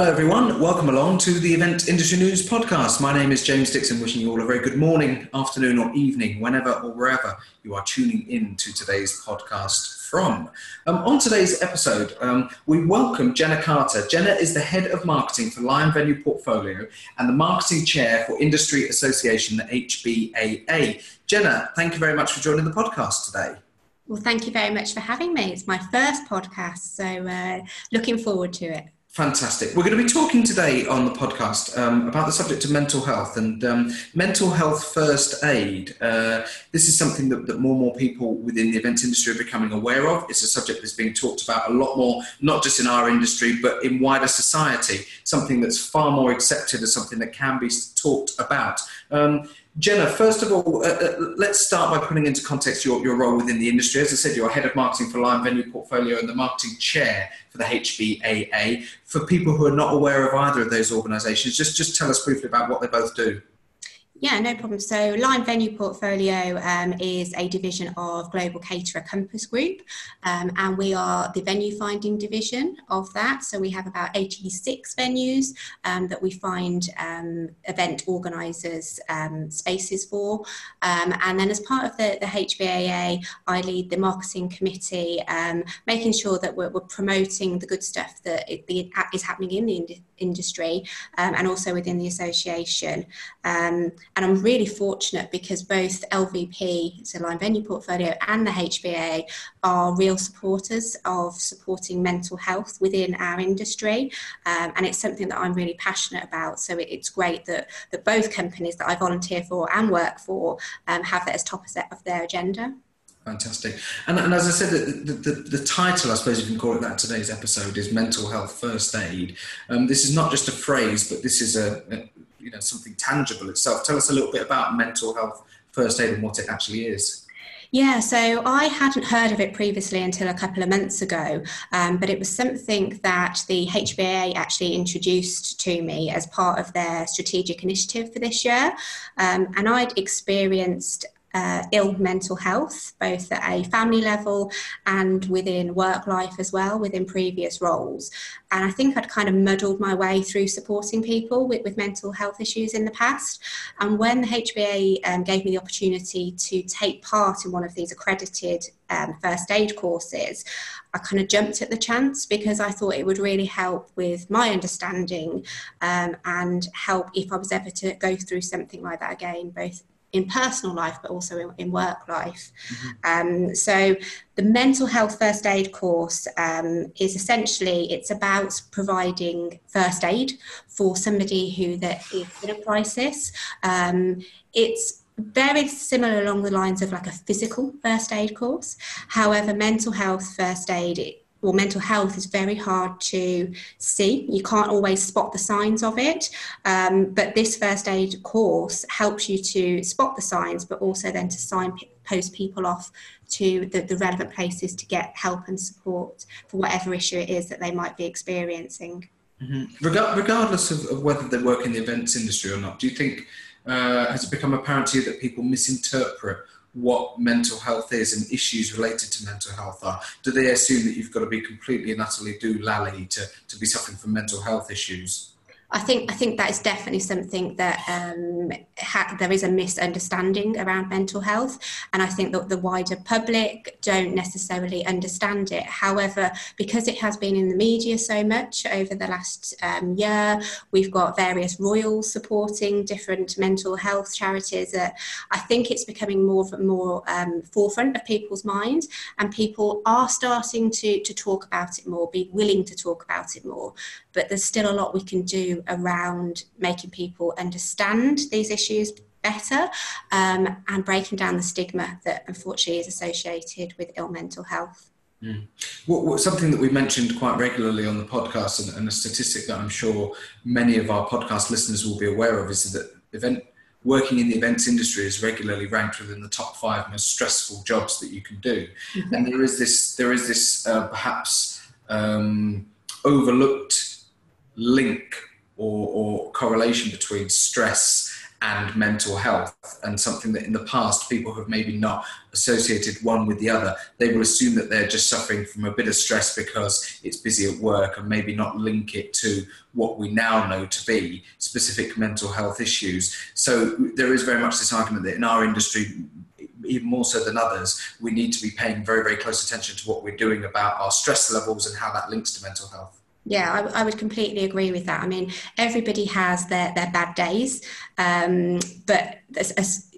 Hello, everyone. Welcome along to the Event Industry News podcast. My name is James Dixon, wishing you all a very good morning, afternoon, or evening, whenever or wherever you are tuning in to today's podcast from. Um, on today's episode, um, we welcome Jenna Carter. Jenna is the head of marketing for Lime Venue Portfolio and the marketing chair for Industry Association, the HBAA. Jenna, thank you very much for joining the podcast today. Well, thank you very much for having me. It's my first podcast, so uh, looking forward to it. Fantastic. We're going to be talking today on the podcast um, about the subject of mental health and um, mental health first aid. Uh, this is something that, that, more and more people within the events industry are becoming aware of. It's a subject that's being talked about a lot more, not just in our industry, but in wider society. Something that's far more accepted as something that can be talked about. Um, Jenna, first of all, uh, uh, let's start by putting into context your, your role within the industry. As I said, you're head of marketing for Lime Venue Portfolio and the marketing chair for the HBAA. For people who are not aware of either of those organisations, just, just tell us briefly about what they both do. Yeah, no problem. So, Lime Venue Portfolio um, is a division of Global Caterer Compass Group, um, and we are the venue finding division of that. So, we have about 86 venues um, that we find um, event organisers um, spaces for. Um, and then, as part of the, the HBAA, I lead the marketing committee, making sure that we're, we're, promoting the good stuff that it, the, is happening in the in- industry and also within the association. And I'm really fortunate because both LVP, so Lime Venue Portfolio, and the HBA are real supporters of supporting mental health within our industry. Um, and it's something that I'm really passionate about. So it, it's great that, that both companies that I volunteer for and work for um, have that as top of their agenda. Fantastic. And, and, as I said, the, the, the, title, I suppose you can call it that, today's episode is Mental Health First Aid. Um, this is not just a phrase, but this is a, a, you know something tangible itself. Tell us a little bit about mental health first aid and what it actually is. Yeah, so I hadn't heard of it previously until a couple of months ago, um, but it was something that the HBA actually introduced to me as part of their strategic initiative for this year. Um, and I'd experienced uh, ill mental health, both at a family level and within work life as well, within previous roles. And I think I'd kind of muddled my way through supporting people with, with mental health issues in the past. And when the HBA um, gave me the opportunity to take part in one of these accredited um, first aid courses, I kind of jumped at the chance because I thought it would really help with my understanding um, and help if I was ever to go through something like that again, both in personal life but also in, in work life. Mm-hmm. um, so the mental health first aid course um, is essentially it's about providing first aid for somebody who that is in a crisis. Um, it's very similar along the lines of like a physical first aid course. However mental health first aid or mental health is very hard to see. You can't always spot the signs of it. Um, but this first aid course helps you to spot the signs, but also then to signpost people off to the, the relevant places to get help and support for whatever issue it is that they might be experiencing. Mm-hmm. regardless of, of, whether they work in the events industry or not, do you think uh, has it become apparent to you that people misinterpret what mental health is and issues related to mental health are? Do they assume that you've got to be completely and utterly doolally to, to be suffering from mental health issues? I think I think that is definitely something that um, ha- there is a misunderstanding around mental health, and I think that the wider public don't necessarily understand it. However, because it has been in the media so much over the last um, year, we've got various royals supporting different mental health charities. I think it's becoming more more um, forefront of people's minds, and people are starting to to talk about it more, be willing to talk about it more. But there's still a lot we can do around making people understand these issues better um, and breaking down the stigma that unfortunately is associated with ill mental health. Mm. What, what, something that we mentioned quite regularly on the podcast, and, and, a statistic that I'm sure many of our podcast listeners will be aware of, is that event working in the events industry is regularly ranked within the top five most stressful jobs that you can do. Mm-hmm. And there is this, there is this uh, perhaps um, overlooked link or, or correlation between stress and mental health, and something that in the past people have maybe not associated one with the other. They will assume that they're just suffering from a bit of stress because it's busy at work and maybe not link it to what we now know to be specific mental health issues. So there is very much this argument that in our industry, even more so than others, we need to be paying very, very close attention to what we're doing about our stress levels and how that links to mental health. Yeah, I, I, would completely agree with that. I mean, everybody has their, their bad days, um, but as, as,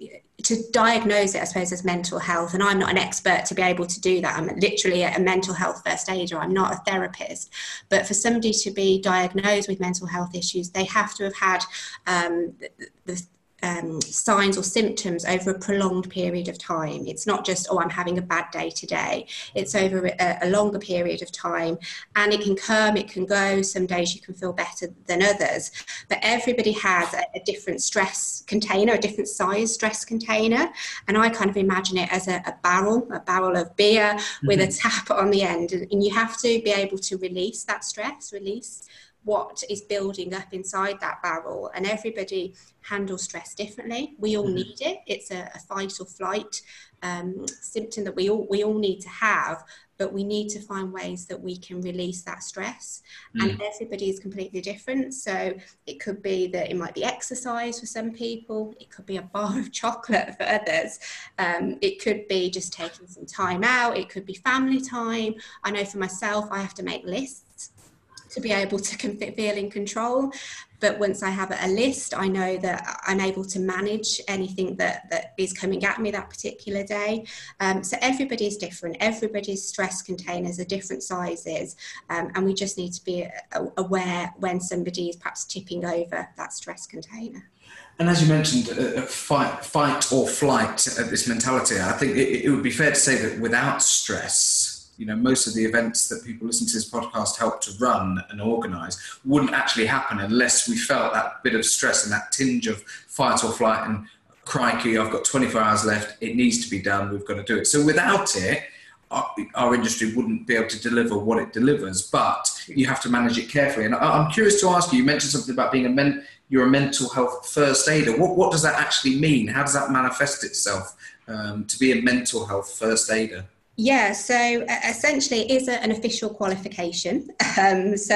to diagnose it, I suppose, as mental health, and I'm not an expert to be able to do that. I'm literally a mental health first aider. I'm not a therapist. But for somebody to be diagnosed with mental health issues, they have to have had um, the, the um, signs or symptoms over a prolonged period of time. It's not just, oh, I'm having a bad day today. It's over a, a, longer period of time. And it can come, it can go. Some days you can feel better than others. But everybody has a, a different stress container, a different size stress container. And I kind of imagine it as a, a barrel, a barrel of beer mm-hmm. with a mm-hmm. tap on the end. And, and you have to be able to release that stress, release what is building up inside that barrel and everybody handles stress differently. We all mm-hmm. need it. It's a, a fight or flight um, symptom that we all we all need to have but we need to find ways that we can release that stress. Mm. and everybody is completely different. So it could be that it might be exercise for some people. It could be a bar of chocolate for others. Um, it could be just taking some time out. It could be family time. I know for myself i have to make lists to be able to feel in control. But once I have a list, I know that I'm able to manage anything that, that is coming at me that particular day. Um, so everybody's different. Everybody's stress containers are different sizes. Um, and we just need to be aware when somebody is perhaps tipping over that stress container. And as you mentioned, uh, uh fight, fight or flight, uh, this mentality, I think it, it would be fair to say that without stress, you know, most of the events that people listen to this podcast help to run and organise wouldn't actually happen unless we felt that bit of stress and that tinge of fight or flight and crikey, I've got 24 hours left, it needs to be done, we've got to do it. So without it, our, industry wouldn't be able to deliver what it delivers, but you have to manage it carefully. And I, am curious to ask you, you mentioned something about being a men, you're a mental health first aider. What, what does that actually mean? How does that manifest itself um, to be a mental health first aider? Yeah, so essentially it is an official qualification. Um, so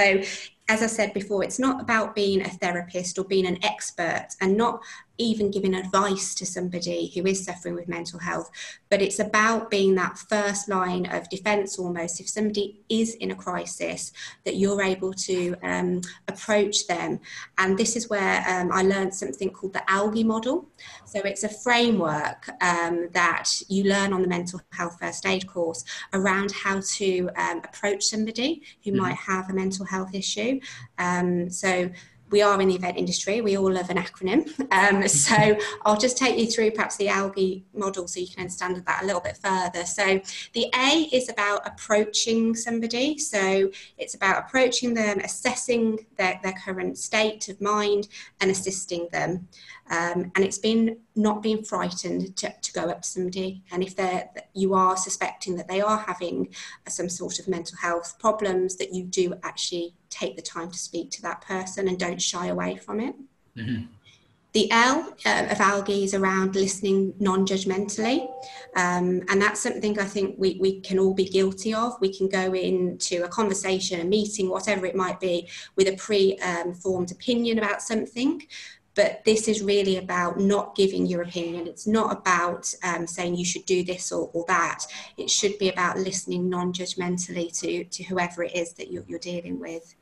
as I said before, it's not about being a therapist or being an expert and not even giving advice to somebody who is suffering with mental health, but it's about being that first line of defense almost. If somebody is in a crisis, that you're able to um, approach them. And this is where um, I learned something called the ALGEE model. So it's a framework um, that you learn on the mental health first aid course around how to um, approach somebody who mm-hmm. might have a mental health issue. Um, so we are in the event industry, we all love an acronym. Um, so I'll just take you through perhaps the ALGEE model so you can understand that a little bit further. So the A is about approaching somebody. So it's about approaching them, assessing their, their current state of mind and assisting them. Um, and it's been not being frightened to, to go up to somebody. And if they're, you are suspecting that they are having some sort of mental health problems, that you do actually take the time to speak to that person and don't shy away from it. Mm-hmm. The L uh, of ALGEE is around listening non judgmentally. Um, and that's something I think we, we can all be guilty of. We can go into a conversation, a meeting, whatever it might be, with a pre um, formed opinion about something but this is really about not giving your opinion. It's not about um, saying you should do this or, or, that. It should be about listening non judgmentally to, to whoever it is that you're, you're dealing with.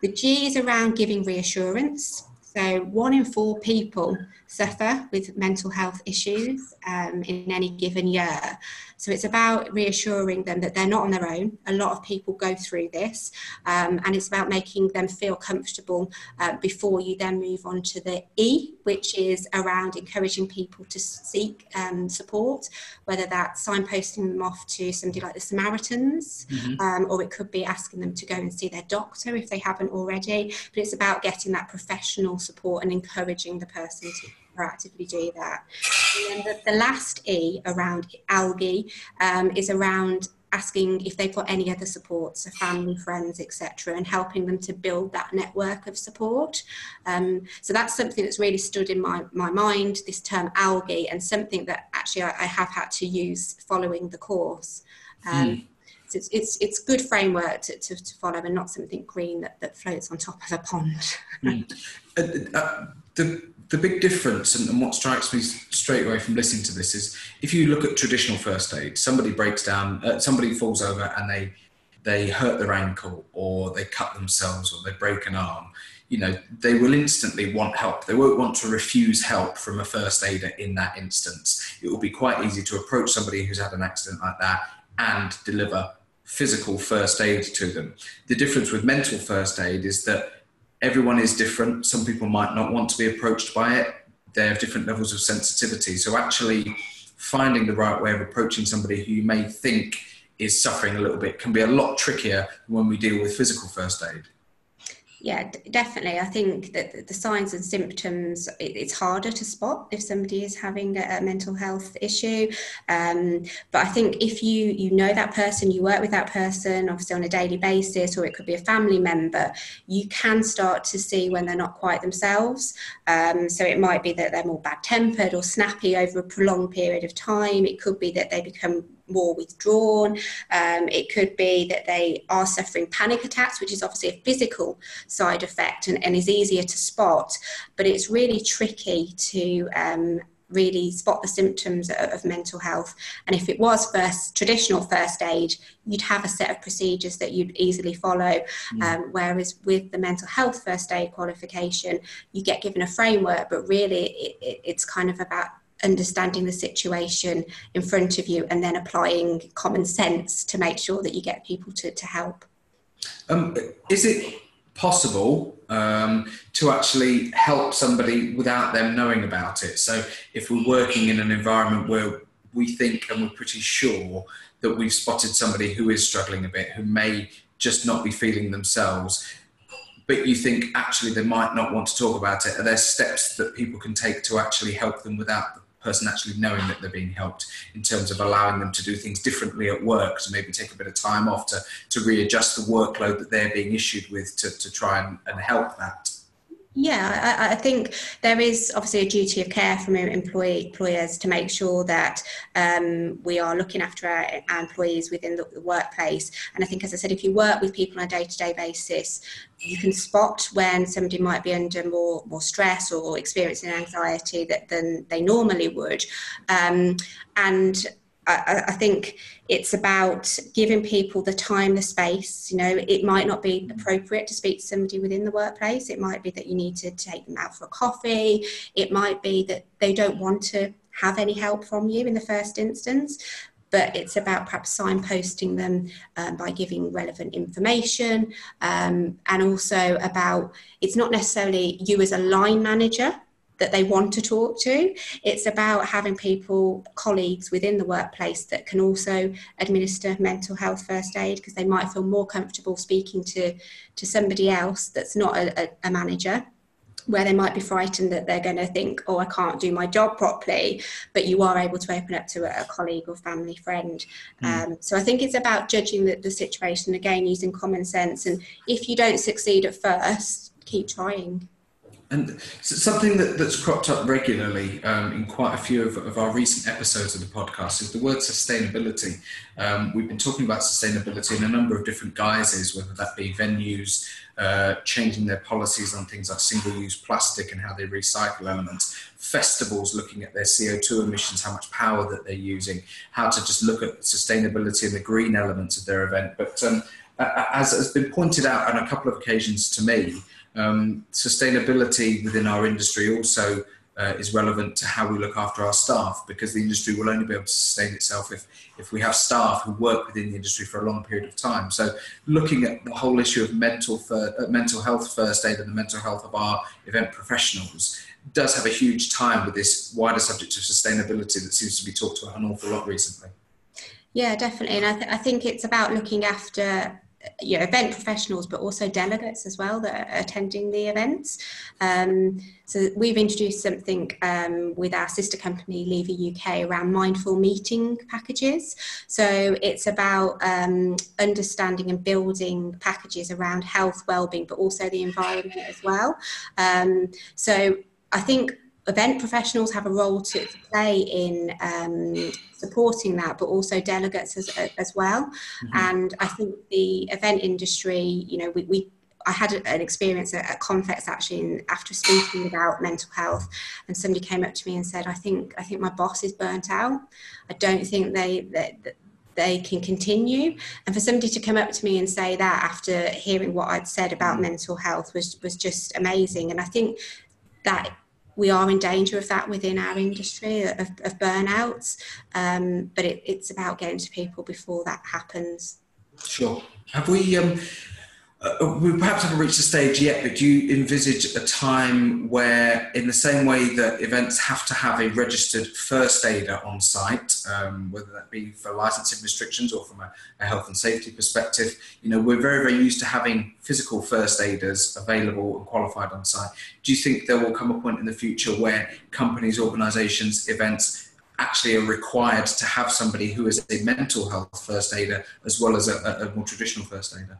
The G is around giving reassurance. So, one in four people suffer with mental health issues um, in any given year. So it's about reassuring them that they're not on their own. A lot of people go through this, um, and it's about making them feel comfortable uh, before you then move on to the E, which is around encouraging people to seek um, support, whether that's signposting them off to somebody like the Samaritans, mm-hmm. um, or it could be asking them to go and see their doctor if they haven't already. But it's about getting that professional support and encouraging the person to proactively do that. And then the, the last E around ALGEE um, is around asking if they've got any other supports, so family, friends, etc., and helping them to build that network of support. Um, so that's something that's really stood in my, my mind, this term algae, and something that actually I, I have had to use following the course. Um, mm. so it's, it's, it's good framework to, to, to, follow and not something green that, that floats on top of a pond. mm. uh, uh, the, the big difference and, and, what strikes me straight away from listening to this is if you look at traditional first aid, somebody breaks down, uh, somebody falls over and they they hurt their ankle or they cut themselves or they break an arm, you know, they will instantly want help. They won't want to refuse help from a first aider in that instance. It will be quite easy to approach somebody who's had an accident like that and deliver physical first aid to them. The difference with mental first aid is that everyone is different. Some people might not want to be approached by it. They have different levels of sensitivity. So actually finding the right way of approaching somebody who you may think is suffering a little bit can be a lot trickier when we deal with physical first aid. Yeah, definitely. I think that the signs and symptoms, it's harder to spot if somebody is having a mental health issue. Um, but I think if you, you know that person, you work with that person, obviously on a daily basis, or it could be a family member, you can start to see when they're not quite themselves. Um, so it might be that they're more bad tempered or snappy over a prolonged period of time. It could be that they become more withdrawn. Um, it could be that they are suffering panic attacks, which is obviously a physical side effect and, and is easier to spot, but it's really tricky to um, really spot the symptoms of, mental health. And if it was first traditional first aid, you'd have a set of procedures that you'd easily follow. Mm. Um, whereas with the mental health first aid qualification, you get given a framework, but really it, it, it's kind of about understanding the situation in front of you and then applying common sense to make sure that you get people to, to help. Um, is it possible um, to actually help somebody without them knowing about it? So, if we're working in an environment where we think and we're pretty sure that we've spotted somebody who is struggling a bit, who may just not be feeling themselves, but you think actually they might not want to talk about it, are there steps that people can take to actually help them without person actually knowing that they're being helped in terms of allowing them to do things differently at work to maybe take a bit of time off to, to readjust the workload that they're being issued with to, to try and, and help that yeah, I, I, think there is obviously a duty of care from employee, employers to make sure that um, we are looking after our, our employees within the, the, workplace. And I think, as I said, if you work with people on a day to day basis, you can spot when somebody might be under more, more stress or experiencing anxiety that, than they normally would. Um, and I, I, think it's about giving people the time, the space. You know, it might not be appropriate to speak to somebody within the workplace. It might be that you need to take them out for a coffee. It might be that they don't want to have any help from you in the first instance. But it's about perhaps signposting them um, by giving relevant information um, and also about it's not necessarily you as a line manager that they want to talk to. It's about having people, colleagues within the workplace that can also administer mental health first aid because they might feel more comfortable speaking to, to somebody else that's not a, a, manager where they might be frightened that they're going to think, oh, I can't do my job properly, but you are able to open up to a, a colleague or family friend. Mm. Um, so I think it's about judging the, the situation again using common sense. And if you don't succeed at first, keep trying. And something that, that's cropped up regularly um, in quite a few of, of, our recent episodes of the podcast is the word sustainability. Um, we've been talking about sustainability in a number of different guises, whether that be venues uh, changing their policies on things like single use plastic and how they recycle elements, festivals looking at their CO2 emissions, how much power that they're using, how to just look at sustainability and the green elements of their event. But um, as has been pointed out on a couple of occasions to me, um, sustainability within our industry also uh, is relevant to how we look after our staff because the industry will only be able to sustain itself if, if we have staff who work within the industry for a long period of time. So, looking at the whole issue of mental, fir- uh, mental health first aid and the mental health of our event professionals does have a huge time with this wider subject of sustainability that seems to be talked about an awful lot recently. Yeah, definitely. And I, th- I think it's about looking after you know, event professionals, but also delegates as well that are attending the events. Um, so we've introduced something um, with our sister company, Levy UK, around mindful meeting packages. So it's about um, understanding and building packages around health, well-being, but also the environment as well. Um, so I think event professionals have a role to, play in um, supporting that, but also delegates as, as well. Mm-hmm. And I think the event industry, you know, we, we I had an experience at, at Confex actually after speaking about mental health, and somebody came up to me and said, "I think I think my boss is burnt out. I don't think they that, that they can continue." And for somebody to come up to me and say that after hearing what I'd said about mm. mental health was was just amazing. And I think that we are in danger of that within our industry of, of burnouts, um, but it, it's about getting to people before that happens. Sure. Have we? Um, uh, we perhaps haven't reached the stage yet, but do you envisage a time where, in the same way that events have to have a registered first aider on site, um, whether that be for licensing restrictions or from a, a, health and safety perspective, you know, we're very, very used to having physical first aiders available and qualified on site. Do you think there will come a point in the future where companies, organisations, events actually are required to have somebody who is a mental health first aider as well as a, a more traditional first aider?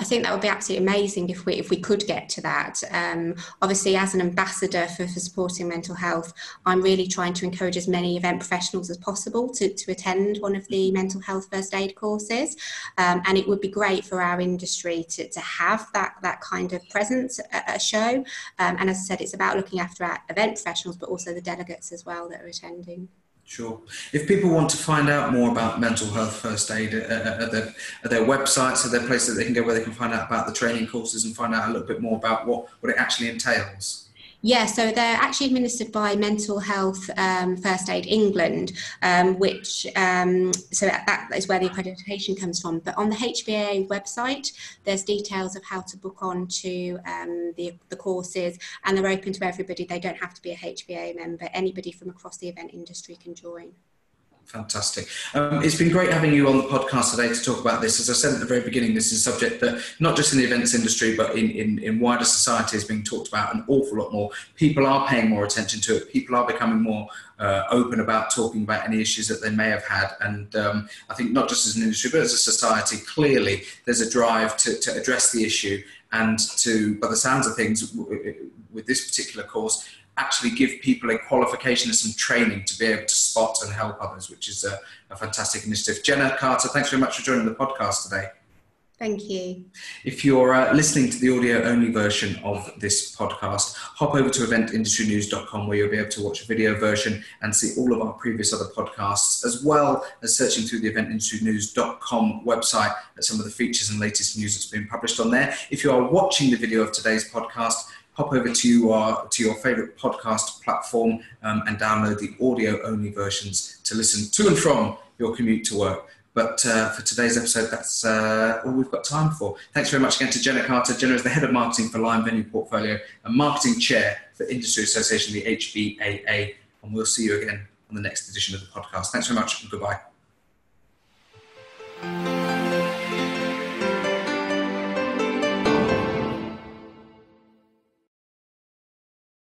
I think that would be absolutely amazing if we if we could get to that. Um, obviously, as an ambassador for, for supporting mental health, I'm really trying to encourage as many event professionals as possible to, to attend one of the mental health first aid courses. Um, and it would be great for our industry to, to have that, that kind of presence at a show. Um, and as I said, it's about looking after our event professionals, but also the delegates as well that are attending. Sure. If people want to find out more about mental health first aid, are, there, are there websites, are there places that they can go where they can find out about the training courses and find out a little bit more about what, what it actually entails? Yeah, so they're actually administered by Mental Health um, First Aid England, um, which um, so that is where the accreditation comes from. But on the HBA website, there's details of how to book on to um, the, the courses, and they're open to everybody. They don't have to be a HBA member. Anybody from across the event industry can join. Fantastic. Um, it's been great having you on the podcast today to talk about this. As I said at the very beginning, this is a subject that not just in the events industry, but in, in, in wider society is being talked about an awful lot more. People are paying more attention to it. People are becoming more uh, open about talking about any issues that they may have had. And um, I think not just as an industry, but as a society, clearly there's a drive to, to address the issue and to, by the sounds of things, with this particular course, actually give people a qualification and some training to be able to spot and help others, which is a, a fantastic initiative. Jenna Carter, thanks very much for joining the podcast today. Thank you. If you're uh, listening to the audio only version of this podcast, hop over to eventindustrynews.com where you'll be able to watch a video version and see all of our previous other podcasts, as well as searching through the eventindustrynews.com website at some of the features and latest news that's been published on there. If you are watching the video of today's podcast, hop over to, our, to your favorite podcast platform um, and download the audio only versions to listen to and from your commute to work. But uh, for today's episode, that's uh, all we've got time for. Thanks very much again to Jenna Carter. Jenna is the head of marketing for Lime Venue Portfolio and marketing chair for Industry Association, the HBAA. And we'll see you again on the next edition of the podcast. Thanks very much and goodbye.